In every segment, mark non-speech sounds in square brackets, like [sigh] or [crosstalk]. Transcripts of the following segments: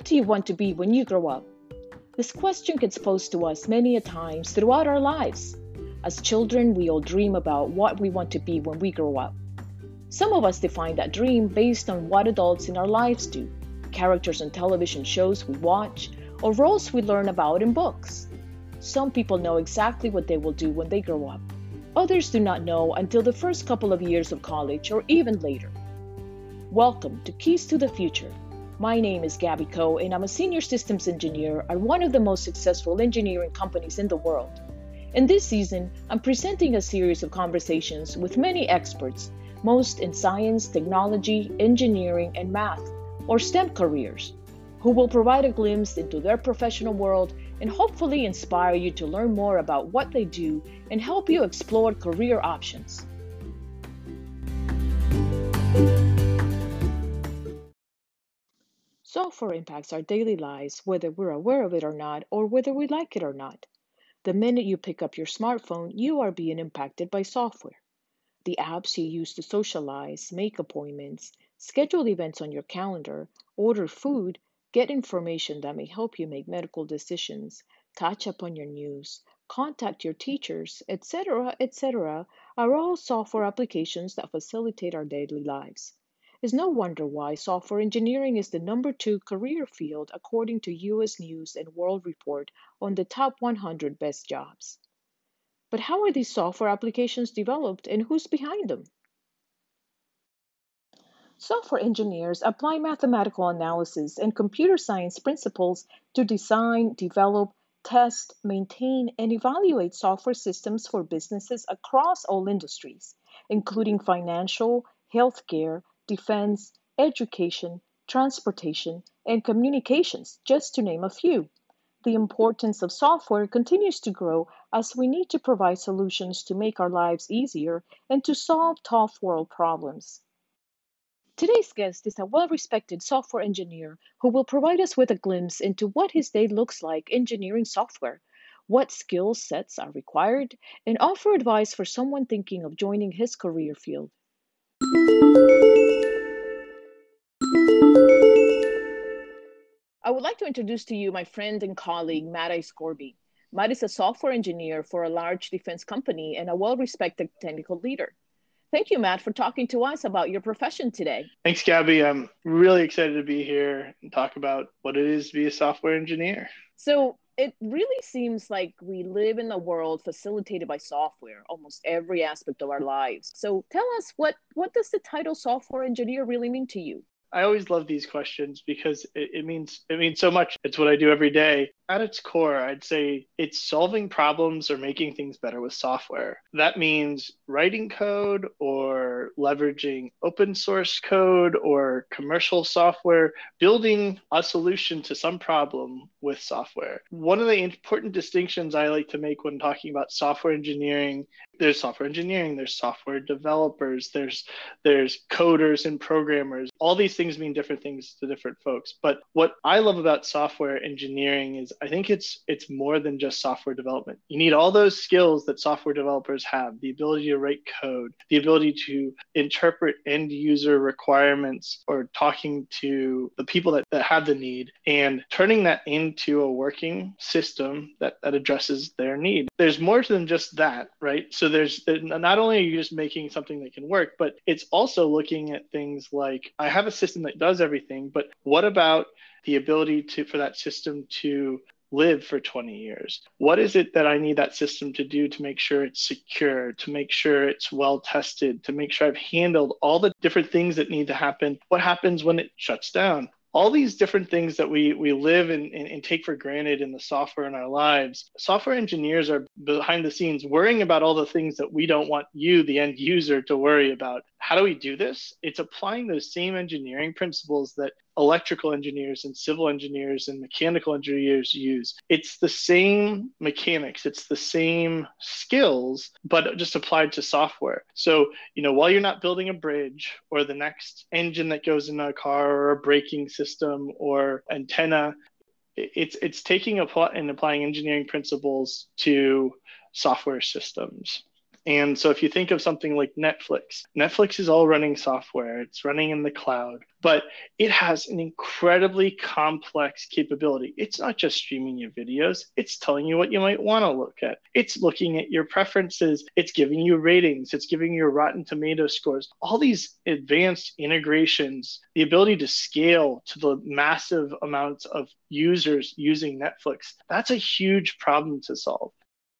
What do you want to be when you grow up? This question gets posed to us many a times throughout our lives. As children, we all dream about what we want to be when we grow up. Some of us define that dream based on what adults in our lives do, characters on television shows we watch, or roles we learn about in books. Some people know exactly what they will do when they grow up. Others do not know until the first couple of years of college or even later. Welcome to Keys to the Future my name is Gabby Coe, and I'm a senior systems engineer at one of the most successful engineering companies in the world. In this season, I'm presenting a series of conversations with many experts, most in science, technology, engineering, and math, or STEM careers, who will provide a glimpse into their professional world and hopefully inspire you to learn more about what they do and help you explore career options. Software impacts our daily lives, whether we're aware of it or not, or whether we like it or not. The minute you pick up your smartphone, you are being impacted by software. The apps you use to socialize, make appointments, schedule events on your calendar, order food, get information that may help you make medical decisions, catch up on your news, contact your teachers, etc., etc., are all software applications that facilitate our daily lives. It's no wonder why software engineering is the number two career field according to US News and World Report on the top 100 best jobs. But how are these software applications developed and who's behind them? Software engineers apply mathematical analysis and computer science principles to design, develop, test, maintain, and evaluate software systems for businesses across all industries, including financial, healthcare, defense, education, transportation, and communications, just to name a few. The importance of software continues to grow as we need to provide solutions to make our lives easier and to solve tough world problems. Today's guest is a well respected software engineer who will provide us with a glimpse into what his day looks like engineering software, what skill sets are required, and offer advice for someone thinking of joining his career field. I would like to introduce to you my friend and colleague, Matt Aizcorbe. Matt is a software engineer for a large defense company and a well respected technical leader. Thank you, Matt, for talking to us about your profession today. Thanks, Gabby. I'm really excited to be here and talk about what it is to be a software engineer. So, it really seems like we live in a world facilitated by software almost every aspect of our lives so tell us what what does the title software engineer really mean to you I always love these questions because it, it, means it means so much. It's what I do every day. At its core, I'd say it's solving problems or making things better with software. That means writing code or leveraging open source code or commercial software, building a solution to some problem with software. One of the important distinctions I like to make when talking about software engineering, there's software engineering, there's software developers, there's there's coders and programmers. All these things mean different things to different folks. But what I love about software engineering is I think it's it's more than just software development. You need all those skills that software developers have, the ability to write code, the ability to interpret end user requirements or talking to the people that, that have the need and turning that into a working system that, that addresses their need. There's more to them than just that, right? So there's not only are you just making something that can work, but it's also looking at things like I have a system that does everything, but what about the ability to for that system to live for 20 years? What is it that I need that system to do to make sure it's secure, to make sure it's well tested, to make sure I've handled all the different things that need to happen? What happens when it shuts down? All these different things that we we live and, and, take for granted in the software in our lives software engineers are behind the scenes worrying about all the things that we don't want you the end user to worry about. How do we do this? It's applying those same engineering principles that electrical engineers and civil engineers and mechanical engineers use. It's the same mechanics, it's the same skills, but just applied to software. So, you know, while you're not building a bridge or the next engine that goes in a car or a braking system or antenna, it's it's taking a plot and applying engineering principles to software systems. And so if you think of something like Netflix, Netflix is all running software, it's running in the cloud, but it has an incredibly complex capability. It's not just streaming your videos, it's telling you what you might want to look at. It's looking at your preferences, it's giving you ratings, it's giving you Rotten Tomato scores. All these advanced integrations, the ability to scale to the massive amounts of users using Netflix, that's a huge problem to solve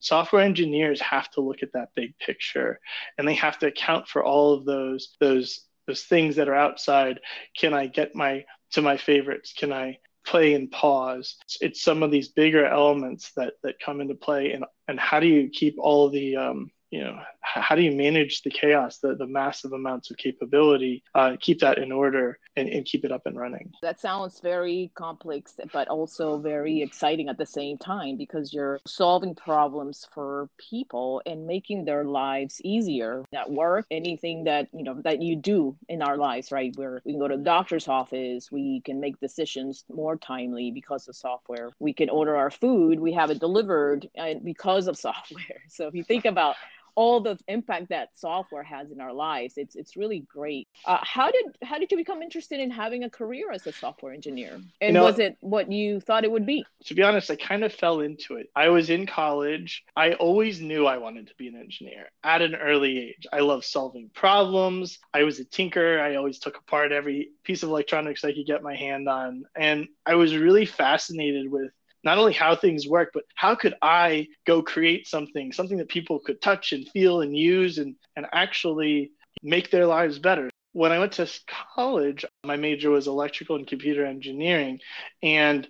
software engineers have to look at that big picture and they have to account for all of those those those things that are outside. Can i get my to my favorites? Can i play and pause? It's, some of these bigger elements that that come into play and and how do you keep all the um, you know how do you manage the chaos the, the massive amounts of capability? Uh, keep that in order and, and keep it up and running. That sounds very complex but also very exciting at the same time because you're solving problems for people and making their lives easier. At work anything that you know that you do in our lives right where we can go to the doctor's office we can make decisions more timely because of software. We can order our food we have it delivered because of [laughs] software. So if you think about all the impact that software has in our lives. It's it's really great. Uh, how did how did you become interested in having a career as a software engineer? And you know, was it what you thought it would be? To be honest, I kind of fell into it. I was in college. I always knew I wanted to be an engineer at an early age. I love solving problems. I was a tinker. I always took apart every piece of electronics I could get my hand on, and I was really fascinated with not only how things work, but how could I go create something, something that people could touch and feel and use and, and actually make their lives better. When I went to college, my major was electrical and computer engineering. And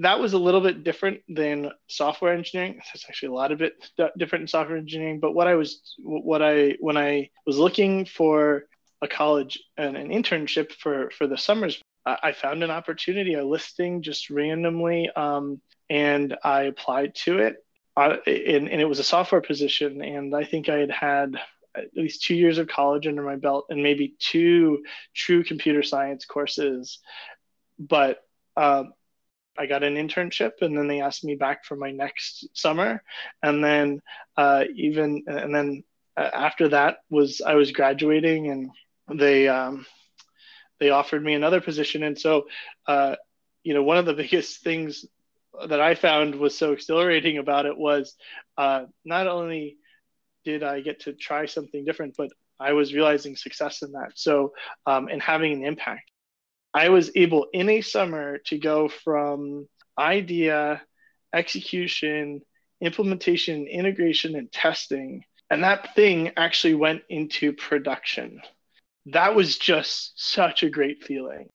that was a little bit different than software engineering. It's actually a lot of it different in software engineering. But what I was, what I, when I was looking for a college and an internship for for the summers I found an opportunity, a listing just randomly, um, and I applied to it. Uh, and, and, it was a software position. And I think I had had at least two years of college under my belt and maybe two true computer science courses. But um, I got an internship, and then they asked me back for my next summer. And then uh, even and then uh, after that was I was graduating, and they um, they offered me another position. And so, uh, you know, one of the [laughs] biggest things that I found was so exhilarating about it was uh, not only did I get to try something different, but I was realizing success in that. So, um, and having an impact. I was able in a summer to go from idea, execution, implementation, integration, and testing. And that thing actually went into production that was just such a great feeling.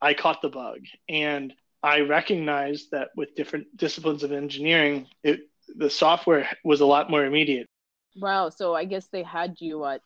I caught the bug and I recognized that with different disciplines of engineering, it, the software was a lot more immediate. Wow. So I guess they had you uh,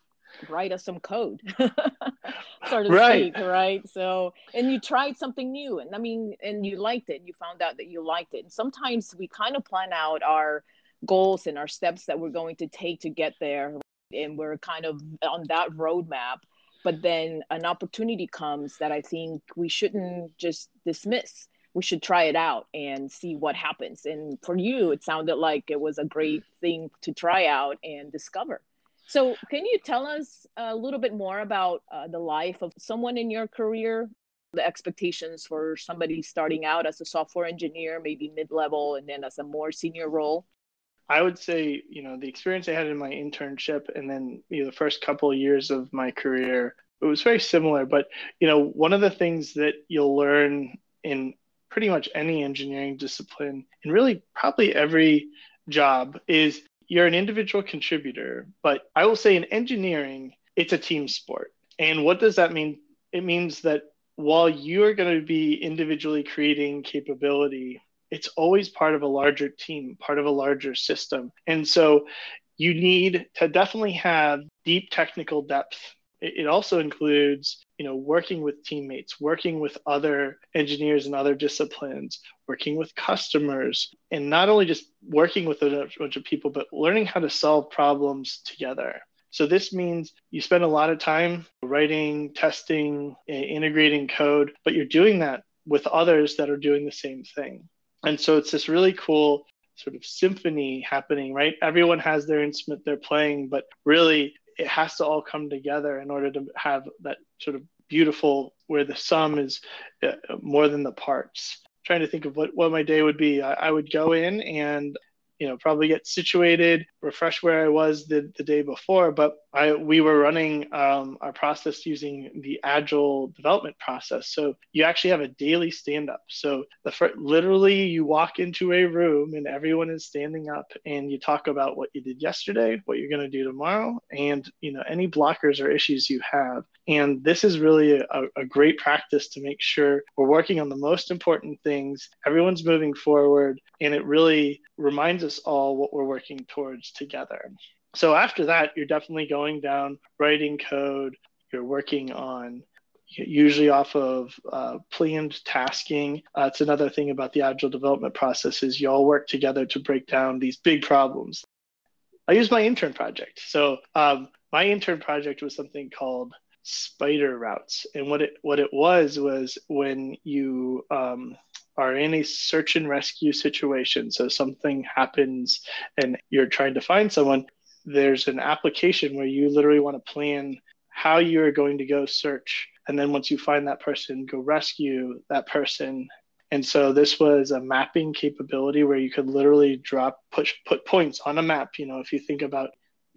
write us some code, [laughs] sort of right. speak, right? So, and you tried something new and I mean, and you liked it. You found out that you liked it. And sometimes we kind of plan out our goals and our steps that we're going to take to get there. And we're kind of on that roadmap but then an opportunity comes that I think we shouldn't just dismiss. We should try it out and see what happens. And for you, it sounded like it was a great thing to try out and discover. So, can you tell us a little bit more about uh, the life of someone in your career, the expectations for somebody starting out as a software engineer, maybe mid level, and then as a more senior role? I would say, you know, the experience I had in my internship and then you know, the first couple of years of my career, it was very similar. But, you know, one of the things that you'll learn in pretty much any engineering discipline, and really probably every job, is you're an individual contributor. But I will say in engineering, it's a team sport. And what does that mean? It means that while you are going to be individually creating capability it's always part of a larger team, part of a larger system. And so you need to definitely have deep technical depth. It also includes, you know, working with teammates, working with other engineers and other disciplines, working with customers, and not only just working with a bunch of people, but learning how to solve problems together. So this means you spend a lot of time writing, testing, integrating code, but you're doing that with others that are doing the same thing. And so it's this really cool sort of symphony happening, right? Everyone has their instrument they're playing, but really it has to all come together in order to have that sort of beautiful where the sum is uh, more than the parts. trying to think of what, what my day would be. I, I would go in and you know probably get situated refresh where i was the, the day before but I, we were running um, our process using the agile development process. So you actually have a daily stand up so the fir- literally you walk into a room and everyone is standing up and you talk about what you did yesterday what you're going to do tomorrow and you know any blockers or issues you have. And this is really a, a great practice to make sure we're working on the most important things. Everyone's moving forward and it really reminds us all what we're working towards together. So after that, you're definitely going down writing code. You're working on usually off of uh, planned tasking. Uh, it's another thing about the agile development process is you all work together to break down these big problems. I use my intern project. So um, my intern project was something called spider routes, and what it what it was was when you um, are in a search and rescue situation, so something happens and you're trying to find someone, there's an application where you literally want to plan how you're going to go search. And then once you find that person, go rescue that person. And so this was a mapping capability where you could literally drop push put points on a map. You know, if you think about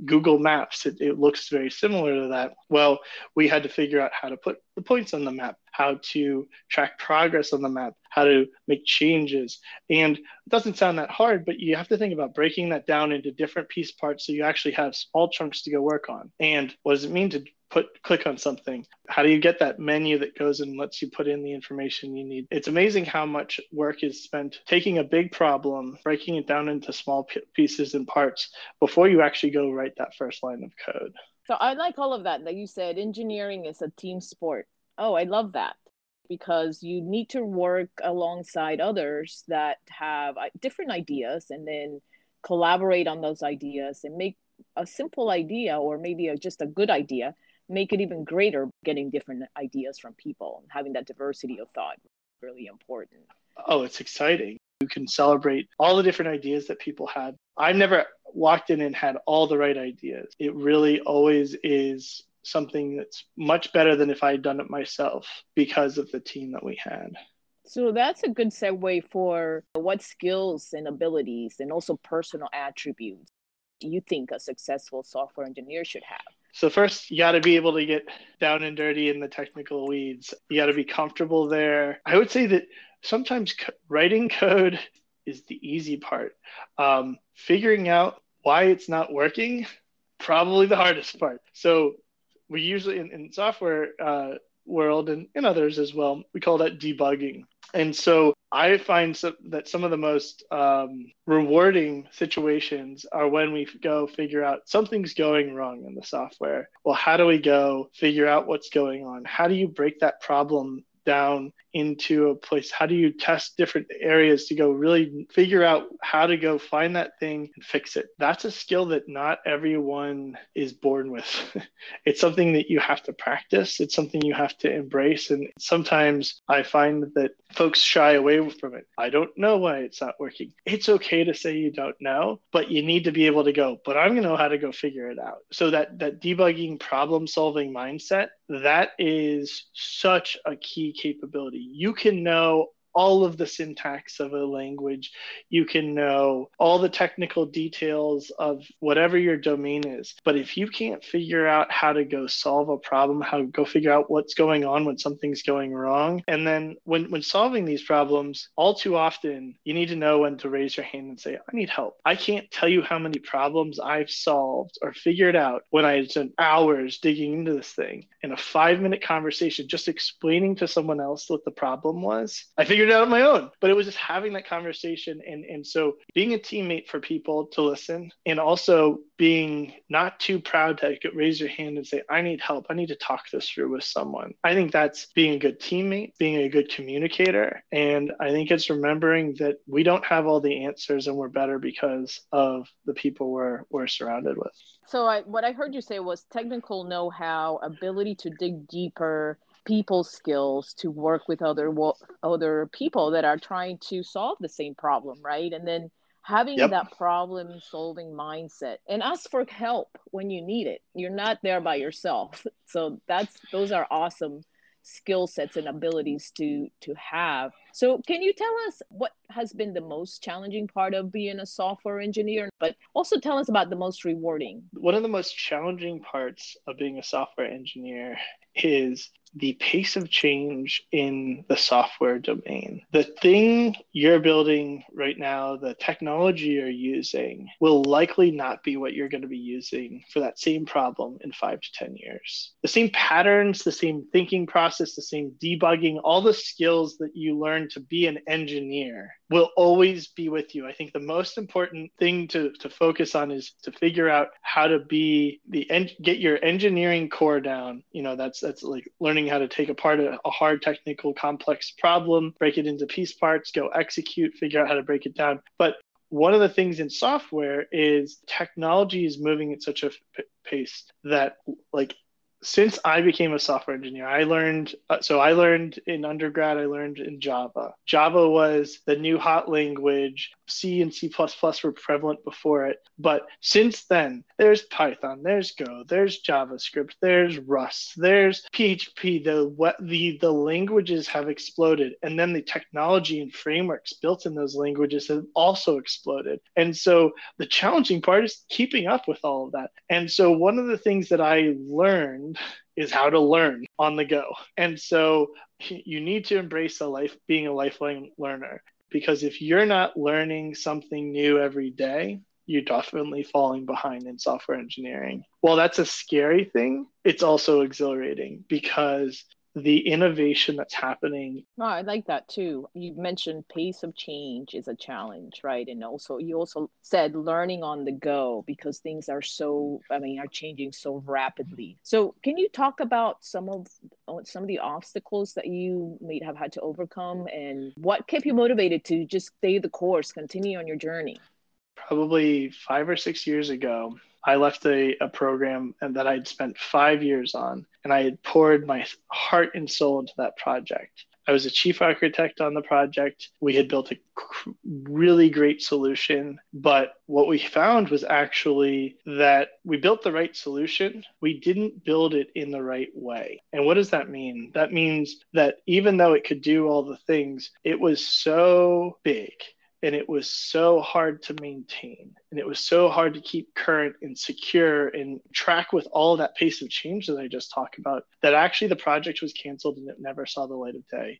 Google Maps, it, it, looks very similar to that. Well, we had to figure out how to put the points on the map, how to track progress on the map, how to make changes. And it doesn't sound that hard, but you have to think about breaking that down into different piece parts so you actually have small chunks to go work on. And what does it mean to put click on something. How do you get that menu that goes and lets you put in the information you need? It's amazing how much work is spent taking a big problem breaking it down into small p- pieces and parts before you actually go write that first line of code. So i like all of that that you said engineering is a team sport. Oh i love that because you need to work alongside others that have uh, different ideas and then collaborate on those ideas and make a simple idea or maybe a, just a good idea make it even greater getting different ideas from people and having that diversity of thought really important. Oh it's exciting. You can celebrate all the different ideas that people had. I've never walked in and had all the right ideas. It really always is something that's much better than if i had done it myself because of the team that we had. So that's a good segue for what skills and abilities and also personal attributes do you think a successful software engineer should have so first, you got to be able to get down and dirty in the technical weeds. You got to be comfortable there. I would say that sometimes co- writing code is the easy part. Um, figuring out why it's not working, probably the hardest part. So we usually in, in software uh, world and in others as well, we call that debugging. And so I find so, that some of the most um, rewarding situations are when we go figure out something's going wrong in the software. Well, how do we go figure out what's going on? How do you break that problem down into a place? How do you test different areas to go really figure out how to go find that thing and fix it? That's a skill that not everyone is born with. [laughs] it's something that you have to practice, it's something you have to embrace. And sometimes I find that folks shy away from it. I don't know why it's not working. It's okay to say you don't know, but you need to be able to go, but I'm going to know how to go figure it out. So that that debugging problem solving mindset, that is such a key capability. You can know all of the syntax of a language. You can know all the technical details of whatever your domain is. But if you can't figure out how to go solve a problem, how to go figure out what's going on when something's going wrong, and then when, when solving these problems, all too often you need to know when to raise your hand and say, I need help. I can't tell you how many problems I've solved or figured out when I spent hours digging into this thing in a five minute conversation, just explaining to someone else what the problem was. I figured figured it out on my own. But it was just having that conversation. And, and so being a teammate for people to listen and also being not too proud to raise your hand and say, I need help. I need to talk this through with someone. I think that's being a good teammate, being a good communicator. And I think it's remembering that we don't have all the answers and we're better because of the people we're, we're surrounded with. So I, what I heard you say was technical know-how, ability to dig deeper, people skills to work with other other people that are trying to solve the same problem right? And then having Yep. that problem solving mindset and ask for help when you need it. You're not there by yourself. [laughs] So that's those are awesome skill sets and abilities to to have. So can you tell us what has been the most challenging part of being a software engineer but also tell us about the most rewarding? One of the most challenging parts of being a software engineer is the pace of change in the software domain. The thing you're building right now, the technology you're using, will likely not be what you're going to be using for that same problem in five to 10 years. The same patterns, the same thinking process, the same debugging, all the skills that you learn to be an engineer will always be with you. I think the most important thing to, to focus on is to figure out how to be the en- get your engineering core down. You know, that's that's like learning how to take apart a, a hard technical complex problem, break it into piece parts, go execute, figure out how to break it down. But one of the things in software is technology is moving at such a p- pace that like since I became a software engineer, I learned. Uh, so I learned in undergrad. I learned in Java. Java was the new hot language. C and C++ were prevalent before it, but since then, there's Python, there's Go, there's JavaScript, there's Rust, there's PHP. The the the languages have exploded, and then the technology and frameworks built in those languages have also exploded. And so the challenging part is keeping up with all of that. And so one of the things that I learned is how to learn on the go. And so you need to embrace a life being a lifelong learner because if you're not learning something new every day, you're definitely falling behind in software engineering. While that's a scary thing, it's also exhilarating because the innovation that's happening. No, I like that too. You mentioned pace of change is a challenge, right? And also you also said learning on the go because things are so I mean are changing so rapidly. So can you talk about some of uh, some of the obstacles that you may have had to overcome and what kept you motivated to just stay the course, continue on your journey? Probably five or six years ago, I left a, a program and that I'd spent five years on, and I had poured my heart and soul into that project. I was a chief architect on the project. We had built a really great solution, but what we found was actually that we built the right solution. We didn't build it in the right way. And what does that mean? That means that even though it could do all the things, it was so big and it was so hard to maintain and it was so hard to keep current and secure and track with all that pace of change that i just talked about that actually the project was canceled and it never saw the light of day.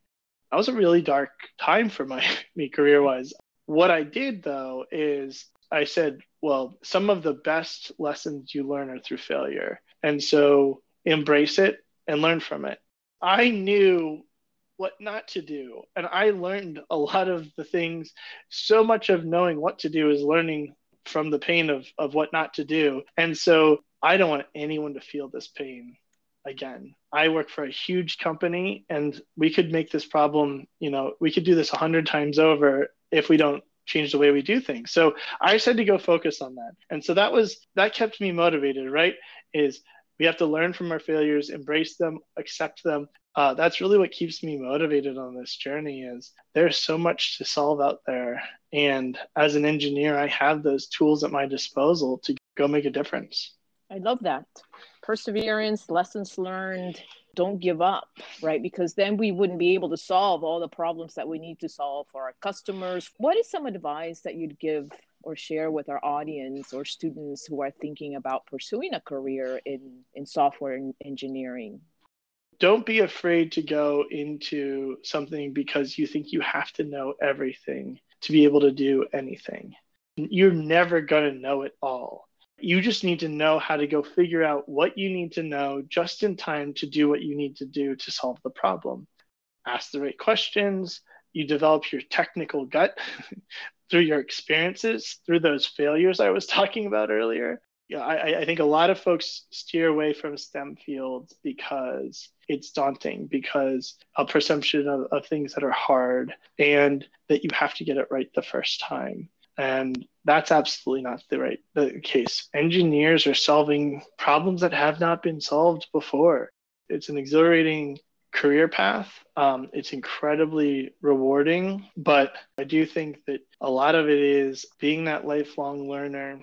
That was a really dark time for my [laughs] me career wise what i did though is i said well some of the best lessons you learn are through failure. And so embrace it and learn from it. I knew what not to do. And I learned a lot of the things. So much of knowing what to do is learning from the pain of, of what not to do. And so I don't want anyone to feel this pain again. I work for a huge company and we could make this problem, you know, we could do this a hundred times over if we don't change the way we do things. So I said to go focus on that. And so that was that kept me motivated, right? Is we have to learn from our failures, embrace them, accept them. Uh, that's really what keeps me motivated on this journey. Is there's so much to solve out there, and as an engineer, I have those tools at my disposal to go make a difference. I love that perseverance, lessons learned. Don't give up, right? Because then we wouldn't be able to solve all the problems that we need to solve for our customers. What is some advice that you'd give or share with our audience or students who are thinking about pursuing a career in, in software engineering? Don't be afraid to go into something because you think you have to know everything to be able to do anything. You're never going to know it all. You just need to know how to go figure out what you need to know just in time to do what you need to do to solve the problem. Ask the right questions, you develop your technical gut [laughs] through your experiences, through those failures I was talking about earlier. Yeah, I, I think a lot of folks steer away from STEM fields because it's daunting, because a perception of, of things that are hard and that you have to get it right the first time. And that's absolutely not the right the case. Engineers are solving problems that have not been solved before. It's an exhilarating career path. Um, it's incredibly rewarding, but I do think that a lot of it is being that lifelong learner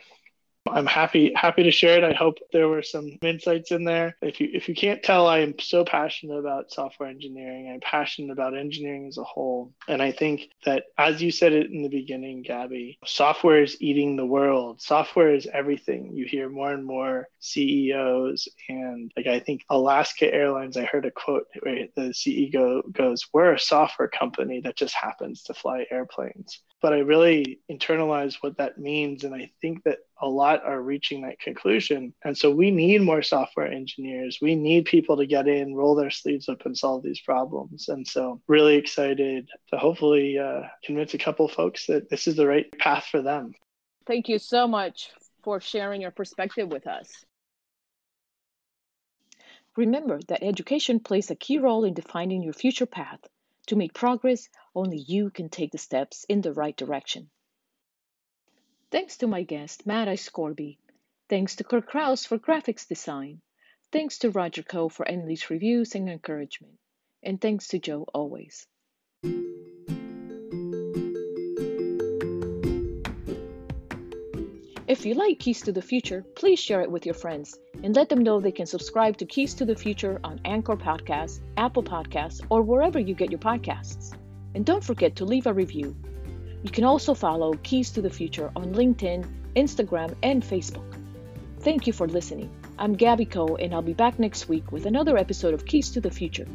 I'm happy happy to share it. I hope there were some insights in there. If you if you can't tell, I am so passionate about software engineering. I'm passionate about engineering as a whole. And I think that as you said it in the beginning, Gabby, software is eating the world. Software is everything. You hear more and more CEOs and like I think Alaska Airlines, I heard a quote where the CEO goes, We're a software company that just happens to fly airplanes but I really internalize what that means. And I think that a lot are reaching that conclusion. And so we need more software engineers. We need people to get in, roll their sleeves up, and solve these problems. And so, really excited to hopefully uh, convince a couple folks that this is the right path for them. Thank you so much for sharing your perspective with us. Remember that education plays a key role in defining your future path. To make progress, only you can take the steps in the right direction. Thanks to my guest, Matt Aizcorbe. Thanks to Kirk Kraus for graphics design. Thanks to Roger Coe for endless reviews and encouragement. And thanks to Joe always. If you like Keys to the Future, please share it with your friends and let them know they can subscribe to Keys to the Future on Anchor Podcasts, Apple Podcasts, or wherever you get your podcasts. And don't forget to leave a review. You can also follow Keys to the Future on LinkedIn, Instagram, and Facebook. Thank you for listening. I'm Gabby Coe, and I'll be back next week with another episode of Keys to the Future.